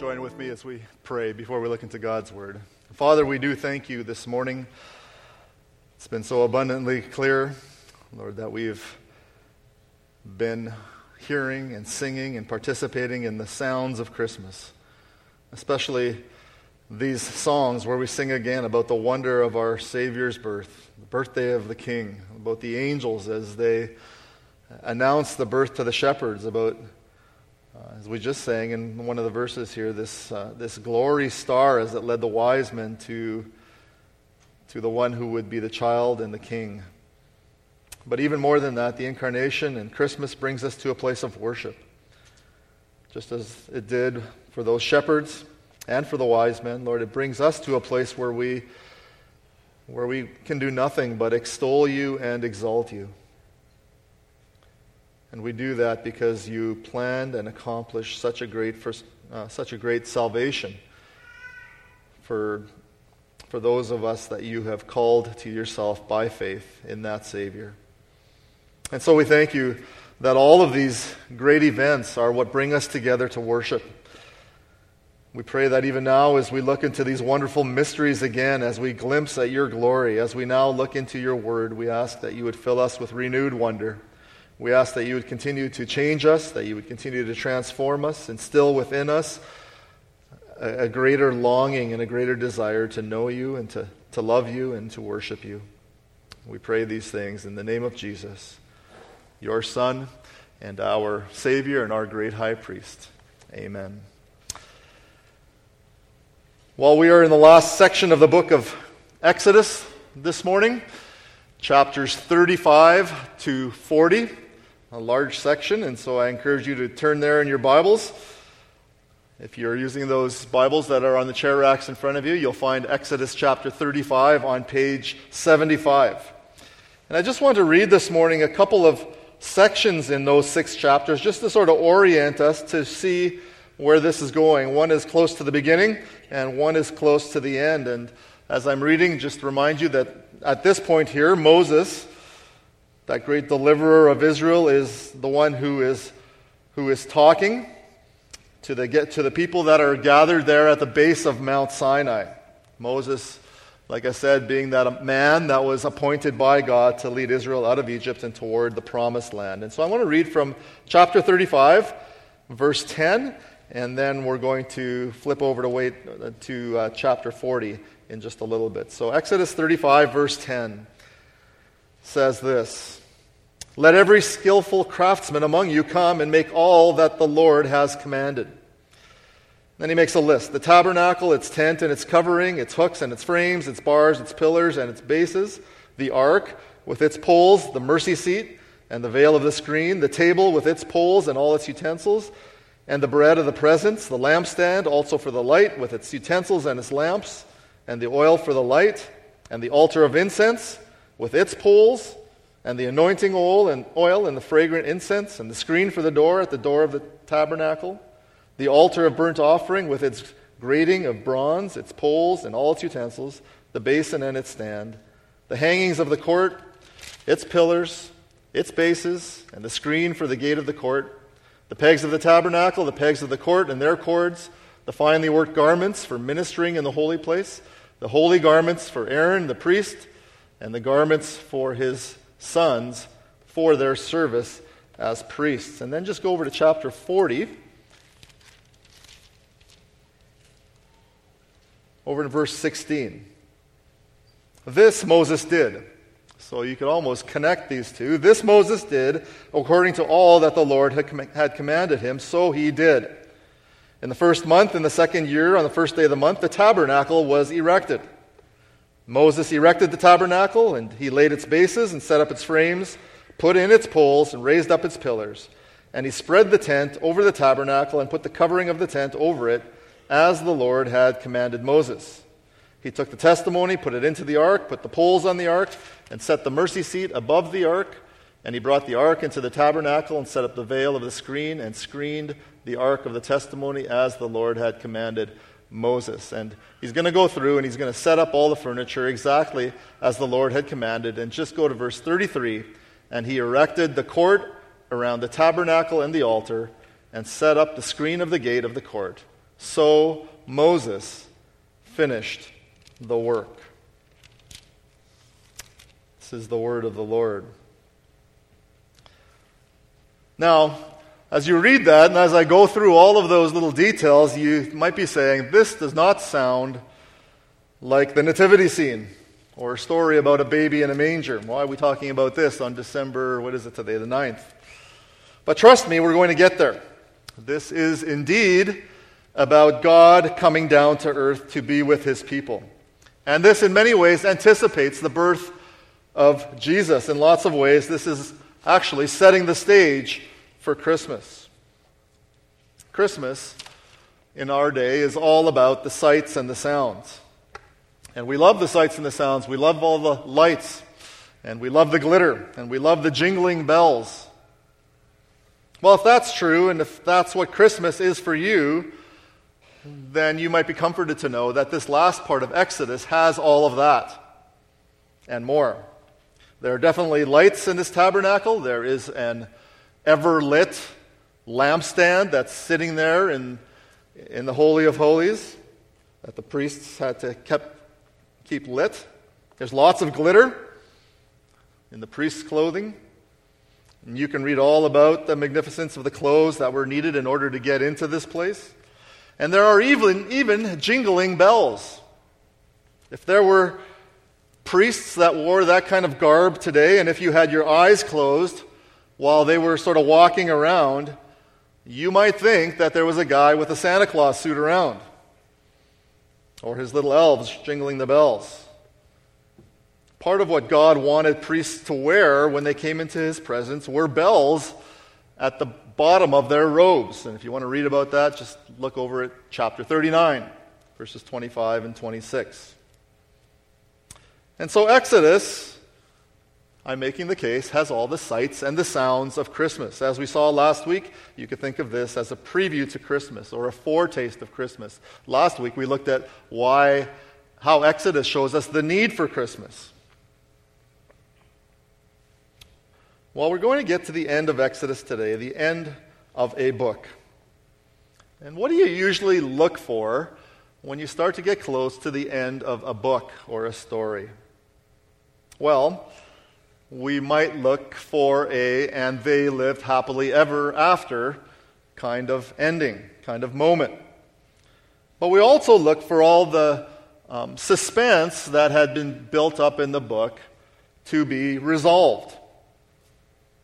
join with me as we pray before we look into God's Word. Father, we do thank you this morning. It's been so abundantly clear, Lord, that we've been hearing and singing and participating in the sounds of Christmas, especially these songs where we sing again about the wonder of our Savior's birth, the birthday of the King, about the angels as they announce the birth to the shepherds, about uh, as we just sang in one of the verses here, this, uh, this glory star as it led the wise men to, to the one who would be the child and the king. But even more than that, the incarnation and Christmas brings us to a place of worship. Just as it did for those shepherds and for the wise men, Lord, it brings us to a place where we, where we can do nothing but extol you and exalt you. And we do that because you planned and accomplished such a great, uh, such a great salvation for, for those of us that you have called to yourself by faith in that Savior. And so we thank you that all of these great events are what bring us together to worship. We pray that even now, as we look into these wonderful mysteries again, as we glimpse at your glory, as we now look into your word, we ask that you would fill us with renewed wonder. We ask that you would continue to change us, that you would continue to transform us, instill within us a, a greater longing and a greater desire to know you and to, to love you and to worship you. We pray these things in the name of Jesus, your Son and our Savior and our great high priest. Amen. While we are in the last section of the book of Exodus this morning, chapters 35 to 40, a large section, and so I encourage you to turn there in your Bibles. If you're using those Bibles that are on the chair racks in front of you, you'll find Exodus chapter 35 on page 75. And I just want to read this morning a couple of sections in those six chapters just to sort of orient us to see where this is going. One is close to the beginning, and one is close to the end. And as I'm reading, just remind you that at this point here, Moses that great deliverer of Israel is the one who is, who is talking to the, get, to the people that are gathered there at the base of Mount Sinai. Moses, like I said, being that man that was appointed by God to lead Israel out of Egypt and toward the promised land. And so I want to read from chapter 35, verse 10, and then we're going to flip over to, wait, to uh, chapter 40 in just a little bit. So Exodus 35, verse 10 says this. Let every skillful craftsman among you come and make all that the Lord has commanded. Then he makes a list the tabernacle, its tent and its covering, its hooks and its frames, its bars, its pillars and its bases, the ark with its poles, the mercy seat and the veil of the screen, the table with its poles and all its utensils, and the bread of the presence, the lampstand also for the light with its utensils and its lamps, and the oil for the light, and the altar of incense with its poles and the anointing oil and oil and the fragrant incense and the screen for the door at the door of the tabernacle, the altar of burnt offering with its grating of bronze, its poles and all its utensils, the basin and its stand, the hangings of the court, its pillars, its bases, and the screen for the gate of the court, the pegs of the tabernacle, the pegs of the court and their cords, the finely worked garments for ministering in the holy place, the holy garments for Aaron the priest, and the garments for his sons for their service as priests. And then just go over to chapter 40. Over in verse 16. This Moses did. So you could almost connect these two. This Moses did according to all that the Lord had, com- had commanded him, so he did. In the first month, in the second year, on the first day of the month, the tabernacle was erected. Moses erected the tabernacle, and he laid its bases and set up its frames, put in its poles, and raised up its pillars. And he spread the tent over the tabernacle and put the covering of the tent over it, as the Lord had commanded Moses. He took the testimony, put it into the ark, put the poles on the ark, and set the mercy seat above the ark. And he brought the ark into the tabernacle and set up the veil of the screen and screened the ark of the testimony as the Lord had commanded Moses. And he's going to go through and he's going to set up all the furniture exactly as the Lord had commanded. And just go to verse 33. And he erected the court around the tabernacle and the altar and set up the screen of the gate of the court. so Moses finished the work. This is the word of the Lord. Now, as you read that, and as I go through all of those little details, you might be saying, this does not sound like the nativity scene or a story about a baby in a manger. Why are we talking about this on December, what is it today, the 9th? But trust me, we're going to get there. This is indeed about God coming down to earth to be with his people. And this, in many ways, anticipates the birth of Jesus. In lots of ways, this is actually setting the stage for Christmas. Christmas, in our day, is all about the sights and the sounds. And we love the sights and the sounds. We love all the lights. And we love the glitter. And we love the jingling bells. Well, if that's true, and if that's what Christmas is for you, then you might be comforted to know that this last part of Exodus has all of that and more. There are definitely lights in this tabernacle. There is an ever lit lampstand that's sitting there in, in the Holy of Holies that the priests had to kept, keep lit. There's lots of glitter in the priest's clothing. And you can read all about the magnificence of the clothes that were needed in order to get into this place. And there are even, even jingling bells. If there were priests that wore that kind of garb today, and if you had your eyes closed while they were sort of walking around, you might think that there was a guy with a Santa Claus suit around, or his little elves jingling the bells. Part of what God wanted priests to wear when they came into his presence were bells at the bottom of their robes. And if you want to read about that, just look over at chapter 39, verses 25 and 26. And so Exodus, I'm making the case, has all the sights and the sounds of Christmas. As we saw last week, you could think of this as a preview to Christmas or a foretaste of Christmas. Last week we looked at why how Exodus shows us the need for Christmas. Well, we're going to get to the end of Exodus today, the end of a book. And what do you usually look for when you start to get close to the end of a book or a story? Well, we might look for a and they lived happily ever after kind of ending, kind of moment. But we also look for all the um, suspense that had been built up in the book to be resolved.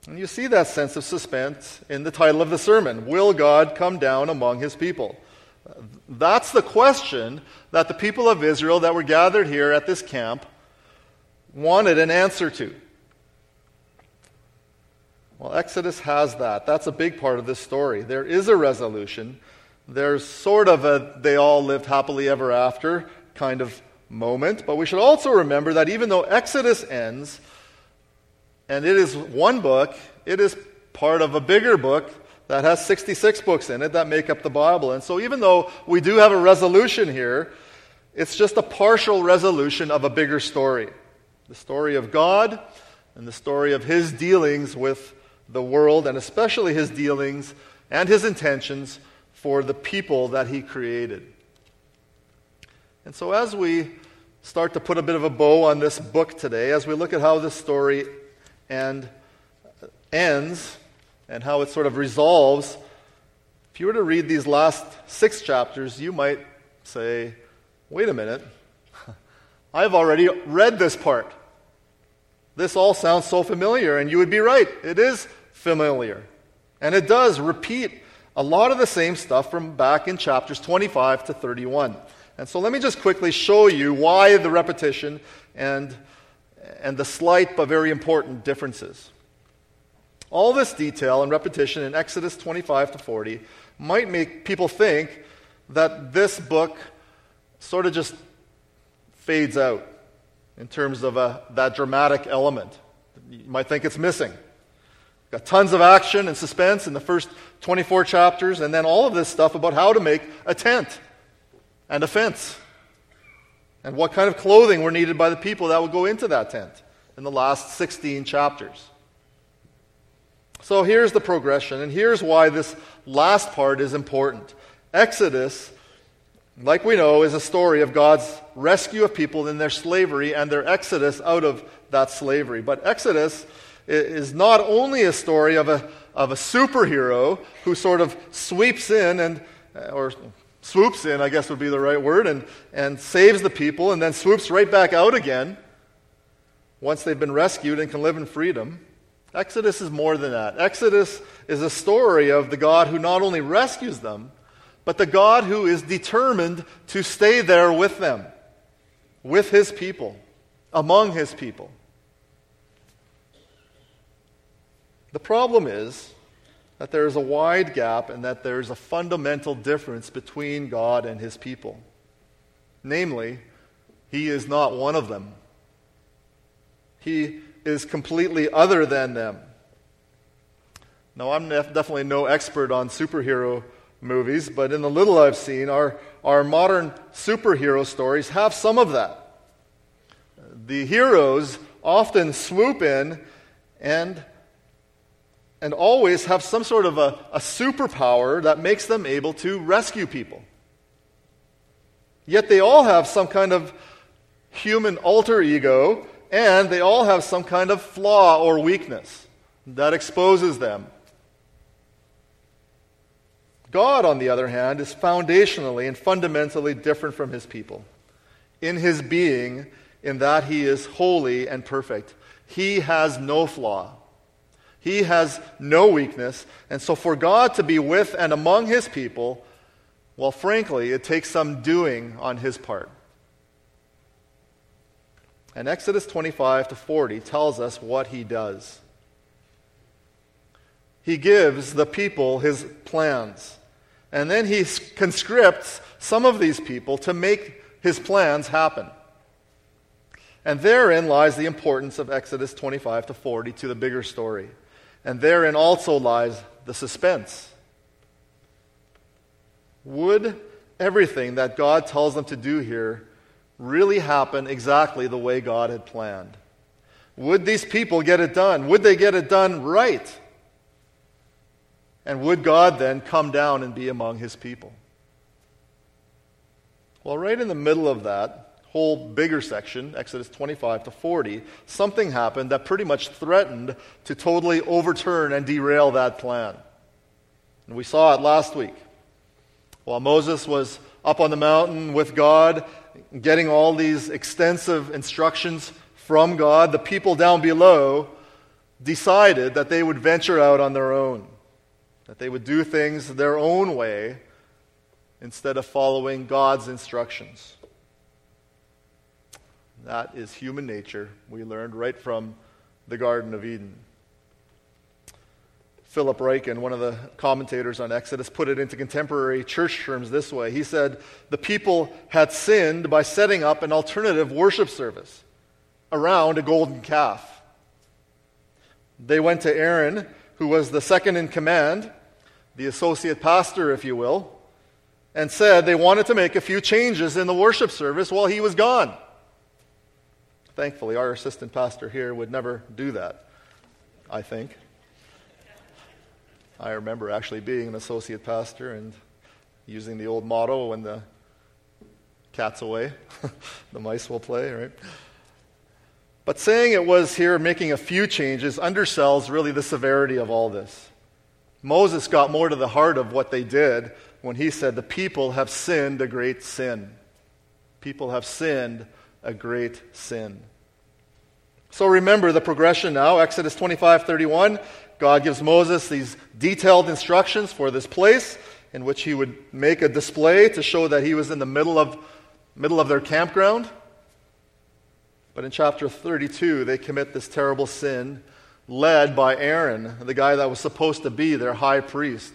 And you see that sense of suspense in the title of the sermon Will God come down among his people? That's the question that the people of Israel that were gathered here at this camp wanted an answer to. Well, Exodus has that. That's a big part of this story. There is a resolution. There's sort of a they all lived happily ever after kind of moment. But we should also remember that even though Exodus ends, and it is one book, it is part of a bigger book that has 66 books in it that make up the Bible. And so, even though we do have a resolution here, it's just a partial resolution of a bigger story the story of God and the story of his dealings with the world, and especially his dealings and his intentions for the people that he created. And so, as we start to put a bit of a bow on this book today, as we look at how this story and ends and how it sort of resolves, if you were to read these last six chapters, you might say, wait a minute, I've already read this part. This all sounds so familiar, and you would be right. It is familiar. And it does repeat a lot of the same stuff from back in chapters 25 to 31. And so let me just quickly show you why the repetition and and the slight but very important differences. All this detail and repetition in Exodus 25 to 40 might make people think that this book sort of just fades out in terms of a, that dramatic element. You might think it's missing. Got tons of action and suspense in the first 24 chapters, and then all of this stuff about how to make a tent and a fence and what kind of clothing were needed by the people that would go into that tent in the last 16 chapters. So here's the progression, and here's why this last part is important. Exodus like we know, is a story of God's rescue of people in their slavery and their exodus out of that slavery. But Exodus is not only a story of a, of a superhero who sort of sweeps in and, uh, or swoops in, I guess would be the right word, and, and saves the people and then swoops right back out again once they've been rescued and can live in freedom. Exodus is more than that. Exodus is a story of the God who not only rescues them, but the God who is determined to stay there with them, with his people, among his people. The problem is that there is a wide gap and that there is a fundamental difference between God and his people. Namely, he is not one of them. He is completely other than them. Now, I'm definitely no expert on superhero movies, but in the little I've seen, our, our modern superhero stories have some of that. The heroes often swoop in and and always have some sort of a, a superpower that makes them able to rescue people. Yet they all have some kind of human alter ego, and they all have some kind of flaw or weakness that exposes them. God, on the other hand, is foundationally and fundamentally different from his people in his being, in that he is holy and perfect. He has no flaw. He has no weakness. And so, for God to be with and among his people, well, frankly, it takes some doing on his part. And Exodus 25 to 40 tells us what he does. He gives the people his plans. And then he conscripts some of these people to make his plans happen. And therein lies the importance of Exodus 25 to 40 to the bigger story. And therein also lies the suspense. Would everything that God tells them to do here really happen exactly the way God had planned? Would these people get it done? Would they get it done right? And would God then come down and be among his people? Well, right in the middle of that, whole bigger section, Exodus 25 to 40, something happened that pretty much threatened to totally overturn and derail that plan. And we saw it last week. While Moses was up on the mountain with God, getting all these extensive instructions from God, the people down below decided that they would venture out on their own, that they would do things their own way instead of following God's instructions. That is human nature. We learned right from the Garden of Eden. Philip Ryken, one of the commentators on Exodus, put it into contemporary church terms this way. He said, The people had sinned by setting up an alternative worship service around a golden calf. They went to Aaron, who was the second in command, the associate pastor, if you will, and said they wanted to make a few changes in the worship service while he was gone. Thankfully, our assistant pastor here would never do that, I think. I remember actually being an associate pastor and using the old motto when the cat's away, the mice will play, right? But saying it was here making a few changes undersells really the severity of all this. Moses got more to the heart of what they did when he said, The people have sinned a great sin. People have sinned a great sin. So remember the progression now. Exodus 25 31. God gives Moses these detailed instructions for this place in which he would make a display to show that he was in the middle of, middle of their campground. But in chapter 32, they commit this terrible sin led by Aaron, the guy that was supposed to be their high priest,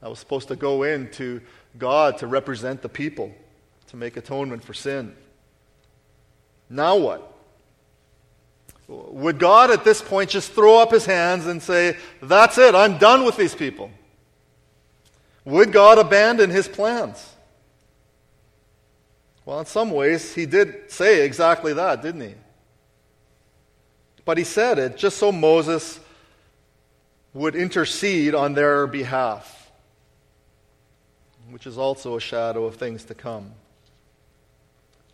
that was supposed to go in to God to represent the people, to make atonement for sin. Now what? Would God at this point just throw up his hands and say, That's it, I'm done with these people? Would God abandon his plans? Well, in some ways, he did say exactly that, didn't he? But he said it just so Moses would intercede on their behalf. which is also a shadow of things to come.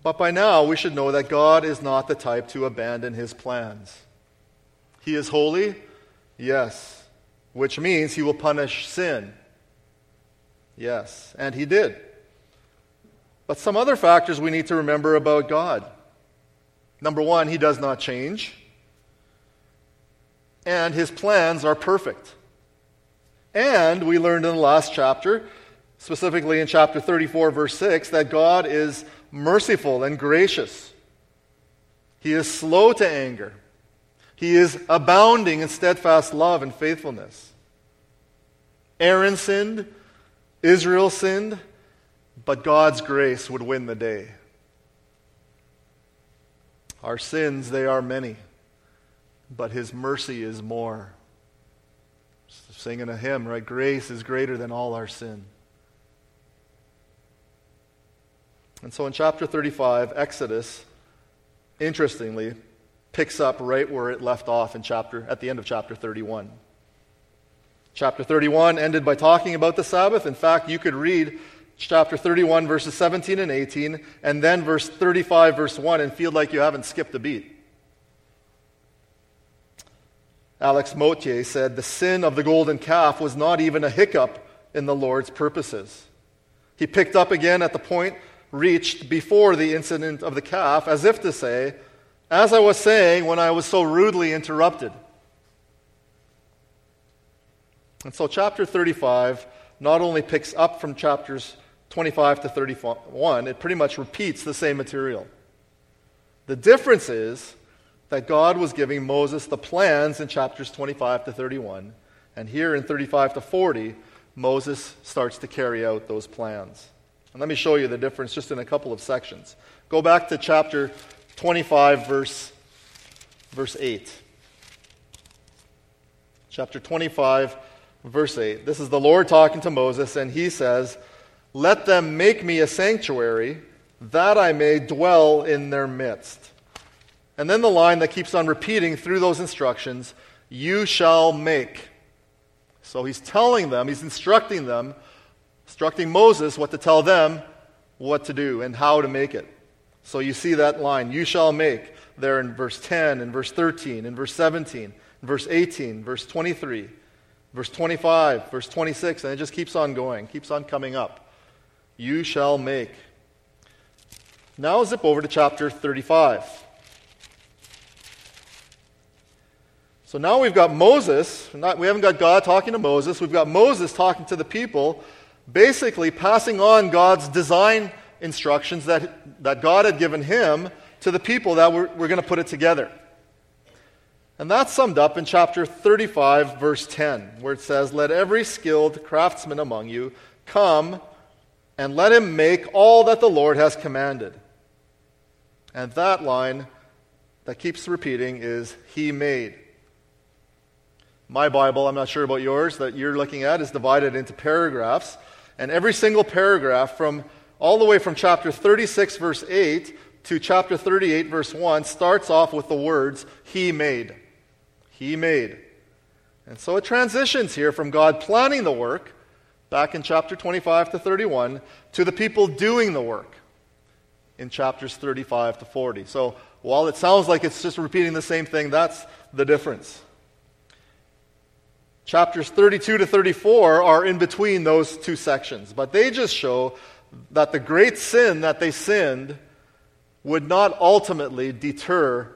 But by now, we should know that God is not the type to abandon his plans. He is holy, yes, which means he will punish sin. Yes, and he did. But some other factors we need to remember about God. Number one, he does not change, and his plans are perfect. And we learned in the last chapter, specifically in chapter 34, verse 6, that God is merciful and gracious. He is slow to anger. He is abounding in steadfast love and faithfulness. Aaron sinned, Israel sinned, but God's grace would win the day. Our sins, they are many, but His mercy is more. Singing a hymn, right? Grace is greater than all our sin. And so in chapter 35, Exodus, interestingly, picks up right where it left off in chapter, at the end of chapter 31. Chapter 31 ended by talking about the Sabbath. In fact, you could read chapter 31, verses 17 and 18, and then verse 35, verse 1, and feel like you haven't skipped a beat. Alex Motyer said the sin of the golden calf was not even a hiccup in the Lord's purposes. He picked up again at the point reached before the incident of the calf, as if to say, as I was saying when I was so rudely interrupted. And so, chapter 35 not only picks up from chapters 25 to 31, it pretty much repeats the same material. The difference is that God was giving Moses the plans in chapters 25 to 31, and here in 35 to 40, Moses starts to carry out those plans. And let me show you the difference just in a couple of sections. Go back to chapter 25, verse, verse 8. Chapter 25, verse 8. This is the Lord talking to Moses, and he says, Let them make me a sanctuary, that I may dwell in their midst. And then the line that keeps on repeating through those instructions, You shall make. So he's telling them, he's instructing them instructing Moses what to tell them what to do and how to make it. So you see that line, you shall make, there in verse 10, in verse 13, in verse 17, in verse 18, verse 23, verse 25, verse 26, and it just keeps on going, keeps on coming up. You shall make. Now zip over to chapter 35. So now we've got Moses, not, we haven't got God talking to Moses, we've got Moses talking to the people basically passing on God's design instructions that, that God had given him to the people that were, were going to put it together. And that's summed up in chapter 35, verse 10, where it says, Let every skilled craftsman among you come and let him make all that the Lord has commanded. And that line that keeps repeating is, He made. My Bible, I'm not sure about yours, that you're looking at, is divided into paragraphs. And every single paragraph, from all the way from chapter 36, verse 8, to chapter 38, verse 1, starts off with the words, He made. He made. And so it transitions here from God planning the work, back in chapter 25 to 31, to the people doing the work in chapters 35 to 40. So while it sounds like it's just repeating the same thing, that's the difference. Chapters 32 to 34 are in between those two sections, but they just show that the great sin that they sinned would not ultimately deter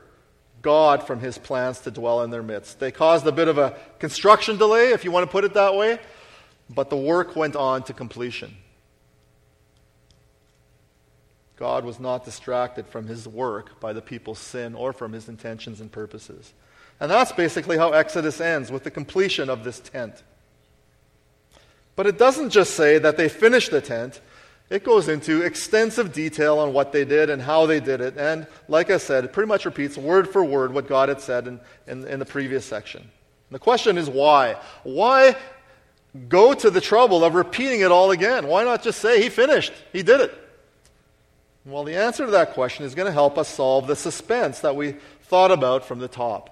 God from his plans to dwell in their midst. They caused a bit of a construction delay, if you want to put it that way, but the work went on to completion. God was not distracted from his work by the people's sin or from his intentions and purposes. And that's basically how Exodus ends, with the completion of this tent. But it doesn't just say that they finished the tent, it goes into extensive detail on what they did and how they did it. And like I said, it pretty much repeats word for word what God had said in, in, in the previous section. The question is why? Why go to the trouble of repeating it all again? Why not just say, He finished, He did it? Well, the answer to that question is going to help us solve the suspense that we thought about from the top.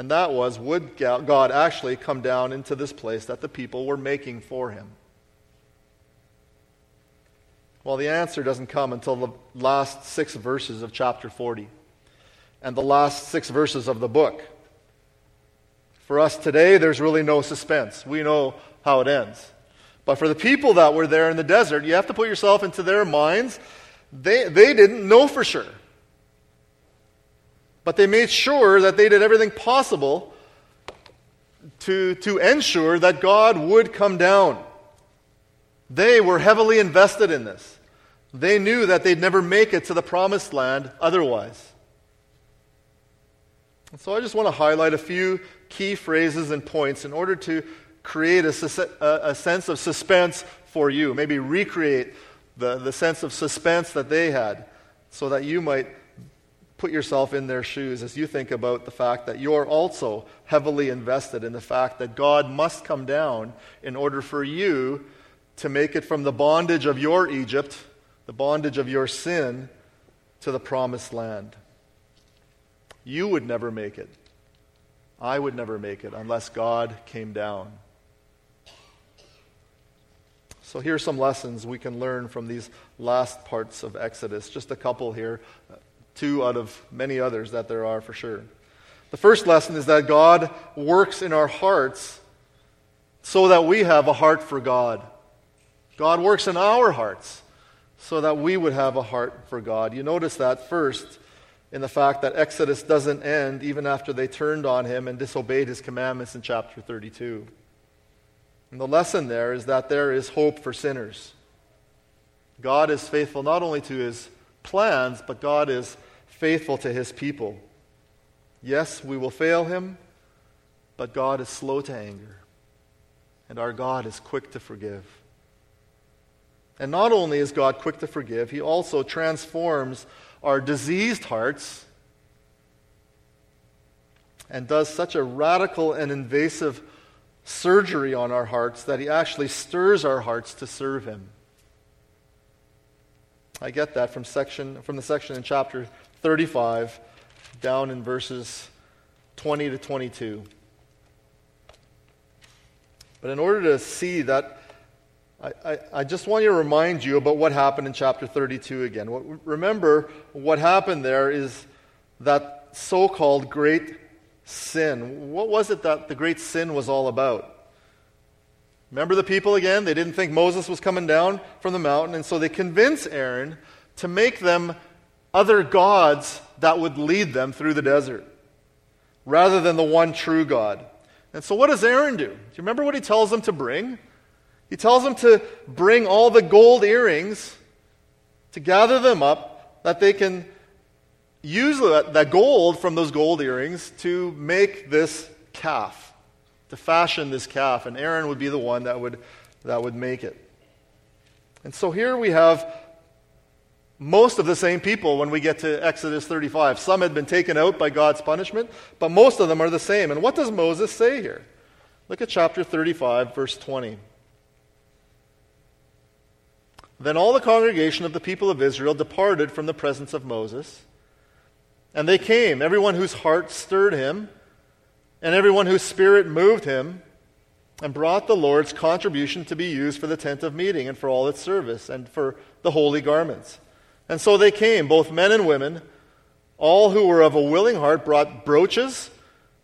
And that was, would God actually come down into this place that the people were making for him? Well, the answer doesn't come until the last six verses of chapter 40 and the last six verses of the book. For us today, there's really no suspense. We know how it ends. But for the people that were there in the desert, you have to put yourself into their minds. They, they didn't know for sure. But they made sure that they did everything possible to, to ensure that God would come down. They were heavily invested in this. They knew that they'd never make it to the promised land otherwise. And so I just want to highlight a few key phrases and points in order to create a, a, sense of suspense for you. Maybe recreate the, the sense of suspense that they had so that you might put yourself in their shoes as you think about the fact that you're also heavily invested in the fact that God must come down in order for you to make it from the bondage of your Egypt, the bondage of your sin, to the promised land. You would never make it. I would never make it unless God came down. So here's some lessons we can learn from these last parts of Exodus. Just a couple here, two out of many others that there are for sure. The first lesson is that God works in our hearts so that we have a heart for God. God works in our hearts so that we would have a heart for God. You notice that first in the fact that Exodus doesn't end even after they turned on him and disobeyed his commandments in chapter 32. And the lesson there is that there is hope for sinners. God is faithful not only to his plans, but God is faithful to his people. Yes, we will fail him, but God is slow to anger, and our God is quick to forgive. And not only is God quick to forgive, he also transforms our diseased hearts and does such a radical and invasive surgery on our hearts that He actually stirs our hearts to serve Him. I get that from, section, from the section in chapter 35, down in verses 20 to 22. But in order to see that, I, I, I, just want to remind you about what happened in chapter 32 again. What, remember, what happened there is that so called great sin. What was it that the great sin was all about? Remember the people again? They didn't think Moses was coming down from the mountain, and so they convinced Aaron to make them other gods that would lead them through the desert rather than the one true God. And so, what does Aaron do? Do you remember what he tells them to bring? He tells them to bring all the gold earrings, to gather them up, that they can use that gold from those gold earrings to make this calf, to fashion this calf. And Aaron would be the one that would, that would make it. And so here we have most of the same people when we get to Exodus 35. Some had been taken out by God's punishment, but most of them are the same. And what does Moses say here? Look at chapter 35, verse 20. Then all the congregation of the people of Israel departed from the presence of Moses and they came, everyone whose heart stirred him, and everyone whose spirit moved him, and brought the Lord's contribution to be used for the tent of meeting and for all its service and for the holy garments. And so they came, both men and women. All who were of a willing heart brought brooches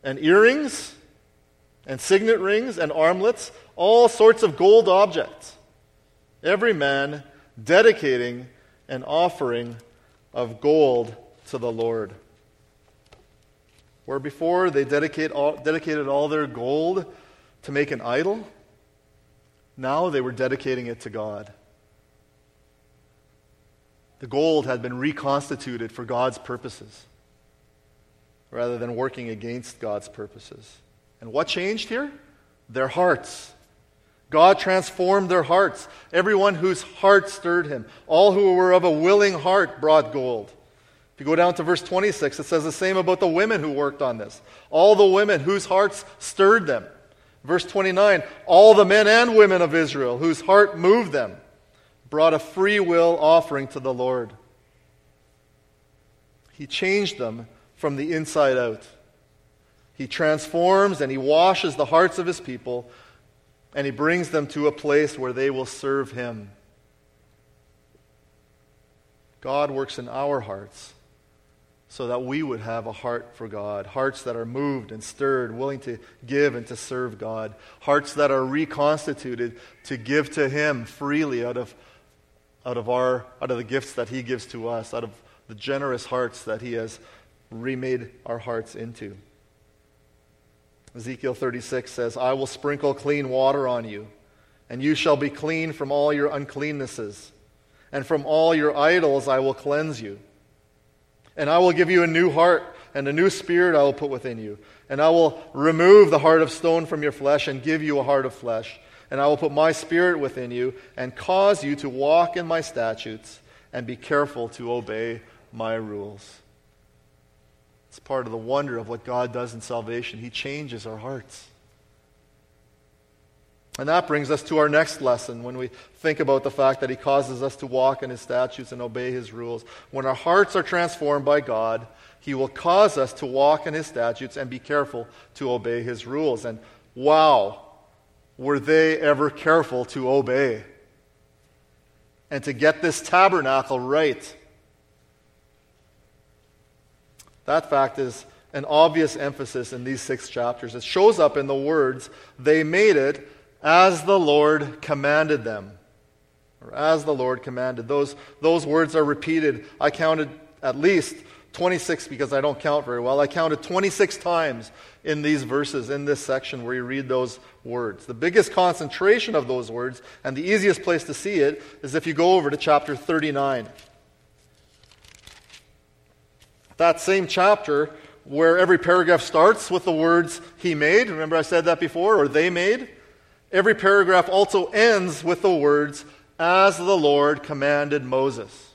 and earrings and signet rings and armlets, all sorts of gold objects. Every man dedicating an offering of gold to the Lord. Where before they dedicate all, dedicated all their gold to make an idol, now they were dedicating it to God. The gold had been reconstituted for God's purposes rather than working against God's purposes. And what changed here? Their hearts. God transformed their hearts. Everyone whose heart stirred him. All who were of a willing heart brought gold. If you go down to verse 26, it says the same about the women who worked on this. All the women whose hearts stirred them. Verse 29, all the men and women of Israel whose heart moved them brought a free will offering to the Lord. He changed them from the inside out. He transforms and he washes the hearts of his people and he brings them to a place where they will serve him. God works in our hearts so that we would have a heart for God, hearts that are moved and stirred, willing to give and to serve God, hearts that are reconstituted to give to Him freely out of, out of, our, out of the gifts that He gives to us, out of the generous hearts that He has remade our hearts into. Ezekiel 36 says, I will sprinkle clean water on you, and you shall be clean from all your uncleannesses, and from all your idols I will cleanse you. And I will give you a new heart, and a new spirit I will put within you. And I will remove the heart of stone from your flesh and give you a heart of flesh. And I will put my spirit within you and cause you to walk in my statutes and be careful to obey my rules. It's part of the wonder of what God does in salvation. He changes our hearts. And that brings us to our next lesson when we think about the fact that He causes us to walk in His statutes and obey His rules. When our hearts are transformed by God, He will cause us to walk in His statutes and be careful to obey His rules. And wow, were they ever careful to obey and to get this tabernacle right? That fact is an obvious emphasis in these six chapters. It shows up in the words, they made it as the Lord commanded them. Or as the Lord commanded. Those, those words are repeated. I counted at least 26 because I don't count very well. I counted 26 times in these verses, in this section where you read those words. The biggest concentration of those words, and the easiest place to see it, is if you go over to chapter 39. That same chapter where every paragraph starts with the words he made. Remember, I said that before, or they made? Every paragraph also ends with the words, as the Lord commanded Moses.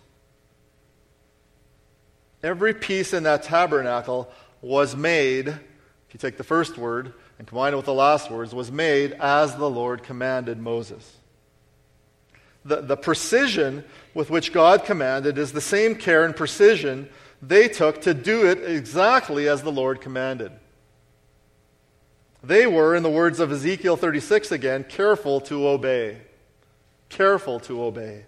Every piece in that tabernacle was made, if you take the first word and combine it with the last words, was made as the Lord commanded Moses. The, the precision with which God commanded is the same care and precision they took to do it exactly as the Lord commanded. They were, in the words of Ezekiel 36 again, careful to obey. Careful to obey.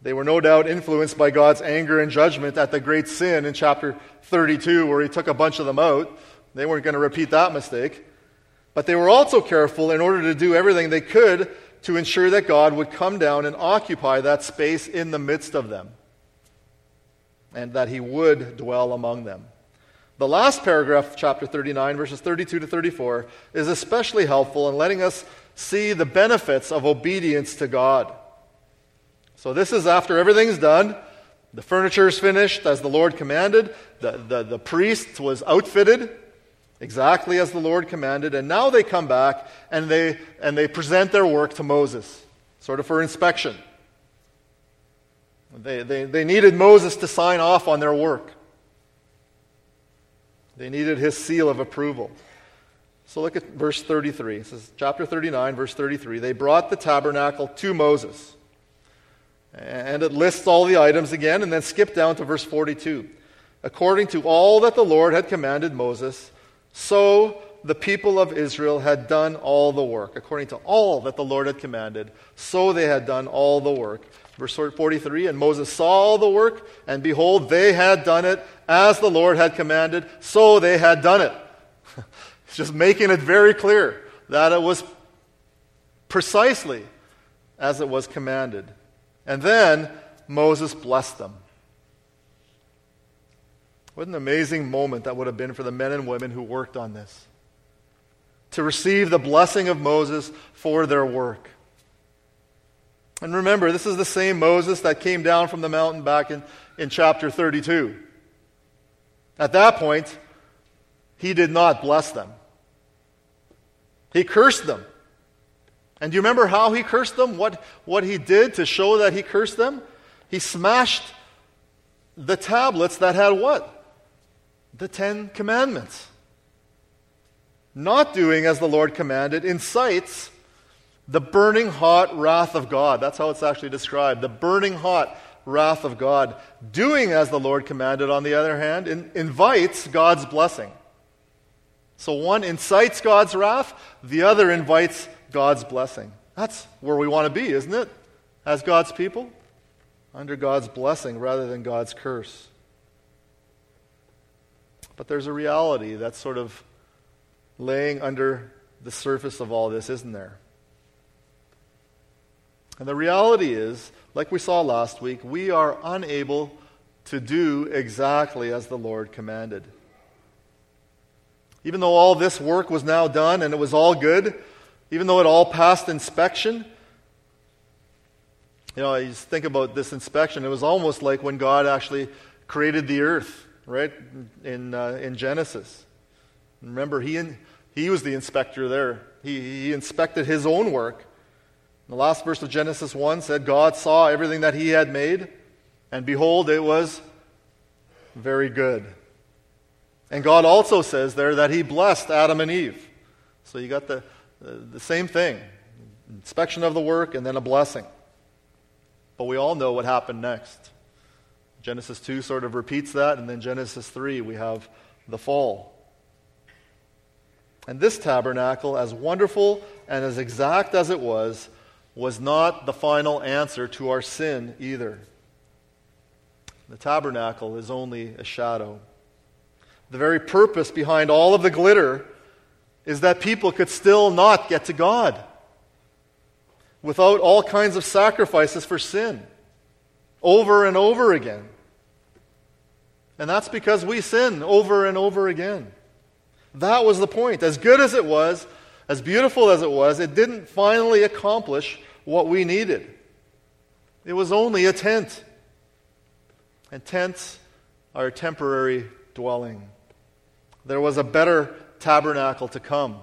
They were no doubt influenced by God's anger and judgment at the great sin in chapter 32, where he took a bunch of them out. They weren't going to repeat that mistake. But they were also careful in order to do everything they could to ensure that God would come down and occupy that space in the midst of them, and that he would dwell among them. The last paragraph chapter 39, verses 32 to 34, is especially helpful in letting us see the benefits of obedience to God. So, this is after everything's done. The furniture is finished as the Lord commanded. The, the, the priest was outfitted exactly as the Lord commanded. And now they come back and they, and they present their work to Moses, sort of for inspection. They, they, they needed Moses to sign off on their work. They needed his seal of approval. So look at verse 33. This is chapter 39, verse 33. They brought the tabernacle to Moses. And it lists all the items again, and then skip down to verse 42. According to all that the Lord had commanded Moses, so the people of Israel had done all the work. According to all that the Lord had commanded, so they had done all the work. Verse 43 And Moses saw all the work, and behold, they had done it as the Lord had commanded, so they had done it. Just making it very clear that it was precisely as it was commanded. And then Moses blessed them. What an amazing moment that would have been for the men and women who worked on this. To receive the blessing of Moses for their work. And remember, this is the same Moses that came down from the mountain back in, in chapter 32. At that point, he did not bless them, he cursed them. And do you remember how he cursed them? What, what he did to show that he cursed them? He smashed the tablets that had what? The Ten Commandments. Not doing as the Lord commanded incites the burning hot wrath of God. That's how it's actually described. The burning hot wrath of God. Doing as the Lord commanded, on the other hand, in, invites God's blessing. So one incites God's wrath, the other invites God's blessing. That's where we want to be, isn't it? As God's people. under God's blessing rather than God's curse. But there's a reality that's sort of laying under the surface of all this, isn't there? And the reality is, like we saw last week, we are unable to do exactly as the Lord commanded. Even though all this work was now done and it was all good, even though it all passed inspection, you know, you think about this inspection, it was almost like when God actually created the earth, right, in, uh, in Genesis. Remember, he, he was the inspector there. He, he inspected his own work. The last verse of Genesis 1 said, God saw everything that he had made, and behold, it was very good. And God also says there that he blessed Adam and Eve. So you got the, the, the same thing inspection of the work and then a blessing. But we all know what happened next. Genesis 2 sort of repeats that, and then Genesis 3, we have the fall. And this tabernacle, as wonderful and as exact as it was, was not the final answer to our sin either. The tabernacle is only a shadow. The very purpose behind all of the glitter is that people could still not get to God without all kinds of sacrifices for sin over and over again. And that's because we sin over and over again. That was the point. As good as it was, as beautiful as it was, it didn't finally accomplish what we needed. It was only a tent. And tents are a temporary dwelling. There was a better tabernacle to come.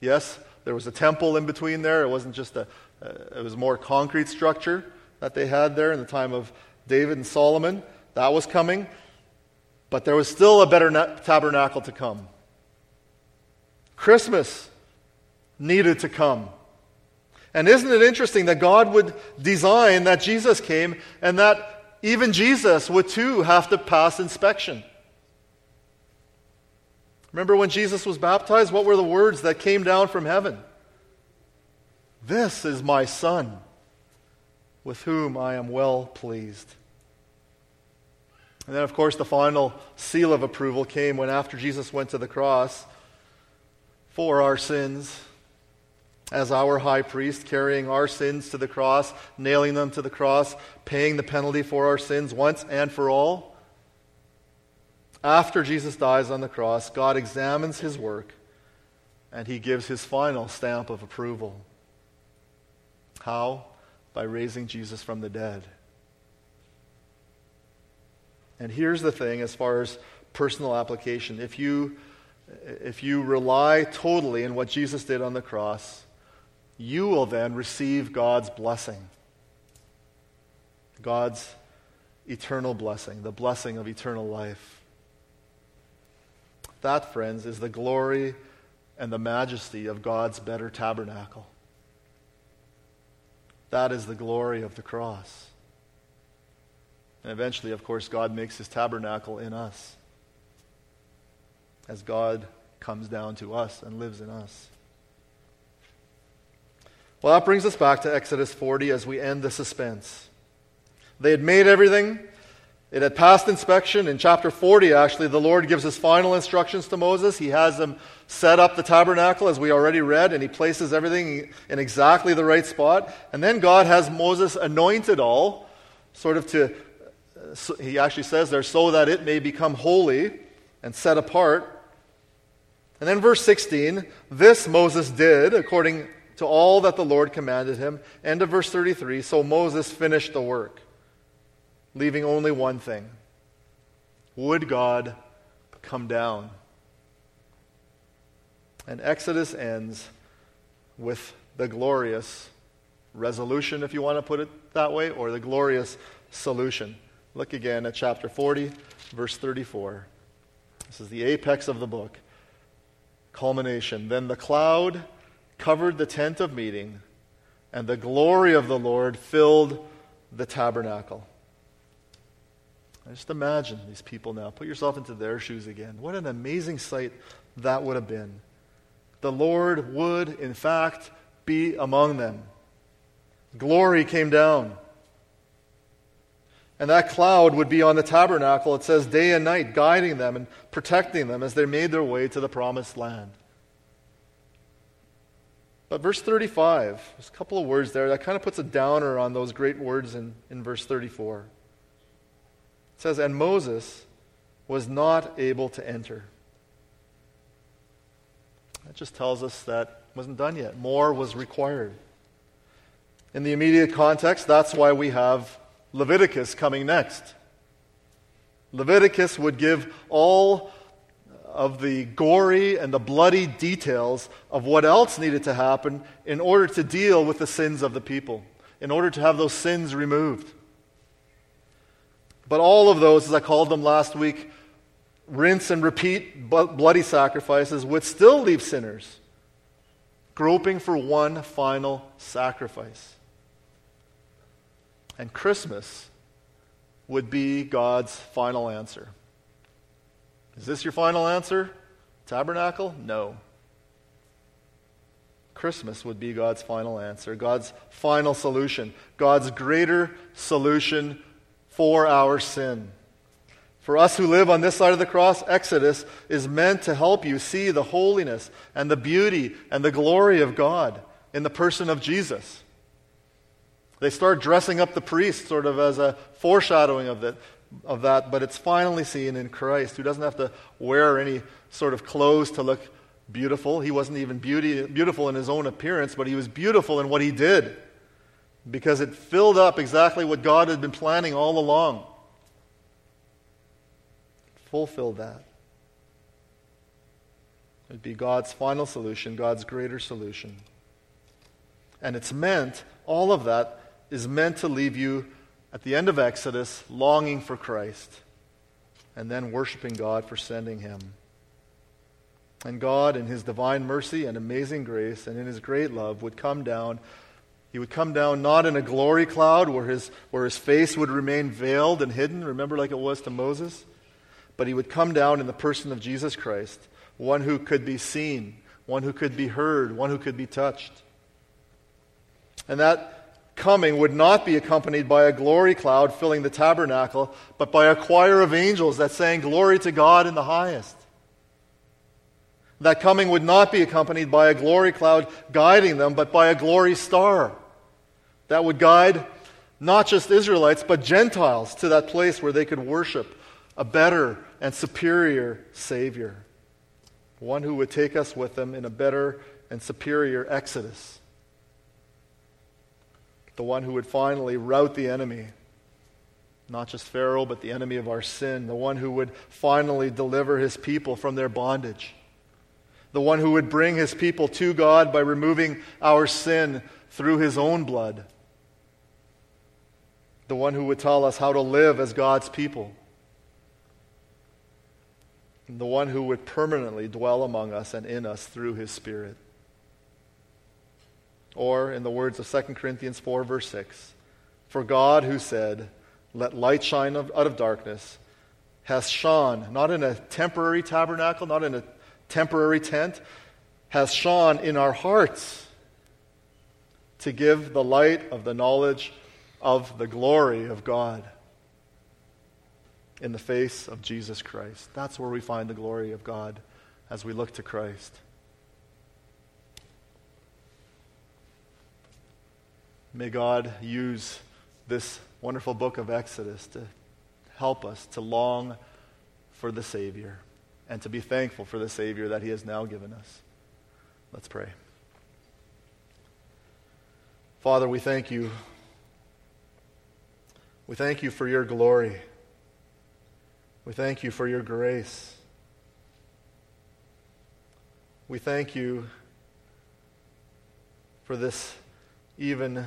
Yes, there was a temple in between there. It wasn't just a, uh, it was more concrete structure that they had there in the time of David and Solomon. That was coming. But there was still a better na- tabernacle to come. Christmas needed to come. And isn't it interesting that God would design that Jesus came and that even Jesus would too have to pass inspection? Remember when Jesus was baptized? What were the words that came down from heaven? This is my Son, with whom I am well pleased. And then, of course, the final seal of approval came when, after Jesus went to the cross for our sins, as our high priest, carrying our sins to the cross, nailing them to the cross, paying the penalty for our sins once and for all. After Jesus dies on the cross, God examines his work and he gives his final stamp of approval. How? By raising Jesus from the dead. And here's the thing as far as personal application if you, if you rely totally on what Jesus did on the cross, you will then receive God's blessing. God's eternal blessing, the blessing of eternal life. That, friends, is the glory and the majesty of God's better tabernacle. That is the glory of the cross. And eventually, of course, God makes his tabernacle in us as God comes down to us and lives in us. Well, that brings us back to Exodus 40 as we end the suspense. They had made everything. It had passed inspection. In chapter 40, actually, the Lord gives his final instructions to Moses. He has them set up the tabernacle, as we already read, and he places everything in exactly the right spot. And then God has Moses anoint it all, sort of to, he actually says there, so that it may become holy and set apart. And then verse 16, this Moses did according to all that the Lord commanded him. End of verse 33 So Moses finished the work, leaving only one thing Would God come down? And Exodus ends with the glorious resolution, if you want to put it that way, or the glorious solution. Look again at chapter 40, verse 34. This is the apex of the book. Culmination. Then the cloud covered the tent of meeting, and the glory of the Lord filled the tabernacle. Just imagine these people now. Put yourself into their shoes again. What an amazing sight that would have been. The Lord would, in fact, be among them. Glory came down. And that cloud would be on the tabernacle, it says, day and night, guiding them and protecting them as they made their way to the promised land. But verse 35, there's a couple of words there that kind of puts a downer on those great words in, in verse 34. Says, And Moses was not able to enter. That just tells us that wasn't done yet. More was required. In the immediate context, that's why we have Leviticus coming next. Leviticus would give all of the gory and the bloody details of what else needed to happen in order to deal with the sins of the people, in order to have those sins removed. But all of those, as I called them last week, rinse and repeat bloody sacrifices would still leave sinners groping for one final sacrifice. And Christmas would be God's final answer. Is this your final answer? Tabernacle? No. Christmas would be God's final answer, God's final solution, God's greater solution for our sin. For us who live on this side of the cross, Exodus is meant to help you see the holiness and the beauty and the glory of God in the person of Jesus. They start dressing up the priest sort of as a foreshadowing of that, of that, but it's finally seen in Christ, who doesn't have to wear any sort of clothes to look beautiful. He wasn't even beauty, beautiful in his own appearance, but he was beautiful in what he did because it filled up exactly what God had been planning all along. Fulfill that. It'd be God's final solution, God's greater solution. And it's meant, all of that is meant to leave you at the end of Exodus, longing for Christ, and then worshiping God for sending him. And God, in his divine mercy and amazing grace, and in his great love, would come down. He would come down not in a glory cloud where his, where his face would remain veiled and hidden, remember, like it was to Moses, but he would come down in the person of Jesus Christ, one who could be seen, one who could be heard, one who could be touched. And that coming would not be accompanied by a glory cloud filling the tabernacle, but by a choir of angels that sang, Glory to God in the highest. That coming would not be accompanied by a glory cloud guiding them, but by a glory star that would guide not just Israelites, but Gentiles to that place where they could worship a better and superior Savior. One who would take us with them in a better and superior Exodus the one who would finally rout the enemy. Not just Pharaoh, but the enemy of our sin. The one who would finally deliver his people from their bondage. The one who would bring his people to God by removing our sin through his own blood. The one who would tell us how to live as God's people. And the one who would permanently dwell among us and in us through his Spirit. Or, in the words of 2 Corinthians 4, verse 6, for God who said, Let light shine out of darkness, has shone, not in a temporary tabernacle, not in a temporary tent, has shone in our hearts to give the light of the knowledge of the glory of God in the face of Jesus Christ. That's where we find the glory of God as we look to Christ. May God use this wonderful book of Exodus to help us to long for the Savior and to be thankful for the Savior that He has now given us. Let's pray. Father, we thank you. We thank you for your glory. We thank you for your grace. We thank you for this even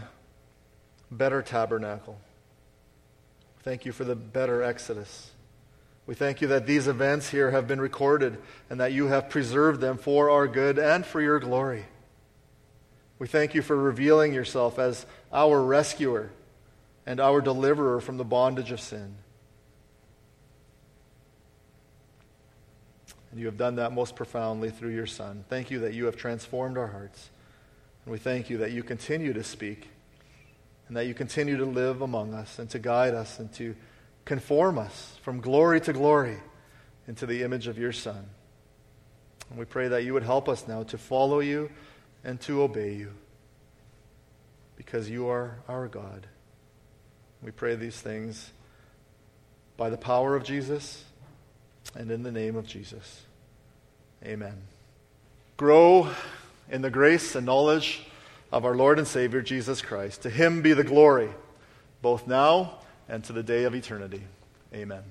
better tabernacle. Thank you for the better Exodus. We thank you that these events here have been recorded and that you have preserved them for our good and for your glory. We thank you for revealing yourself as our rescuer and our deliverer from the bondage of sin. And you have done that most profoundly through your Son. Thank you that you have transformed our hearts. And we thank you that you continue to speak and that you continue to live among us and to guide us and to conform us from glory to glory into the image of your Son. And we pray that you would help us now to follow you and to obey you because you are our God. We pray these things by the power of Jesus and in the name of Jesus. Amen. Grow in the grace and knowledge of our Lord and Savior Jesus Christ. To him be the glory, both now and to the day of eternity. Amen.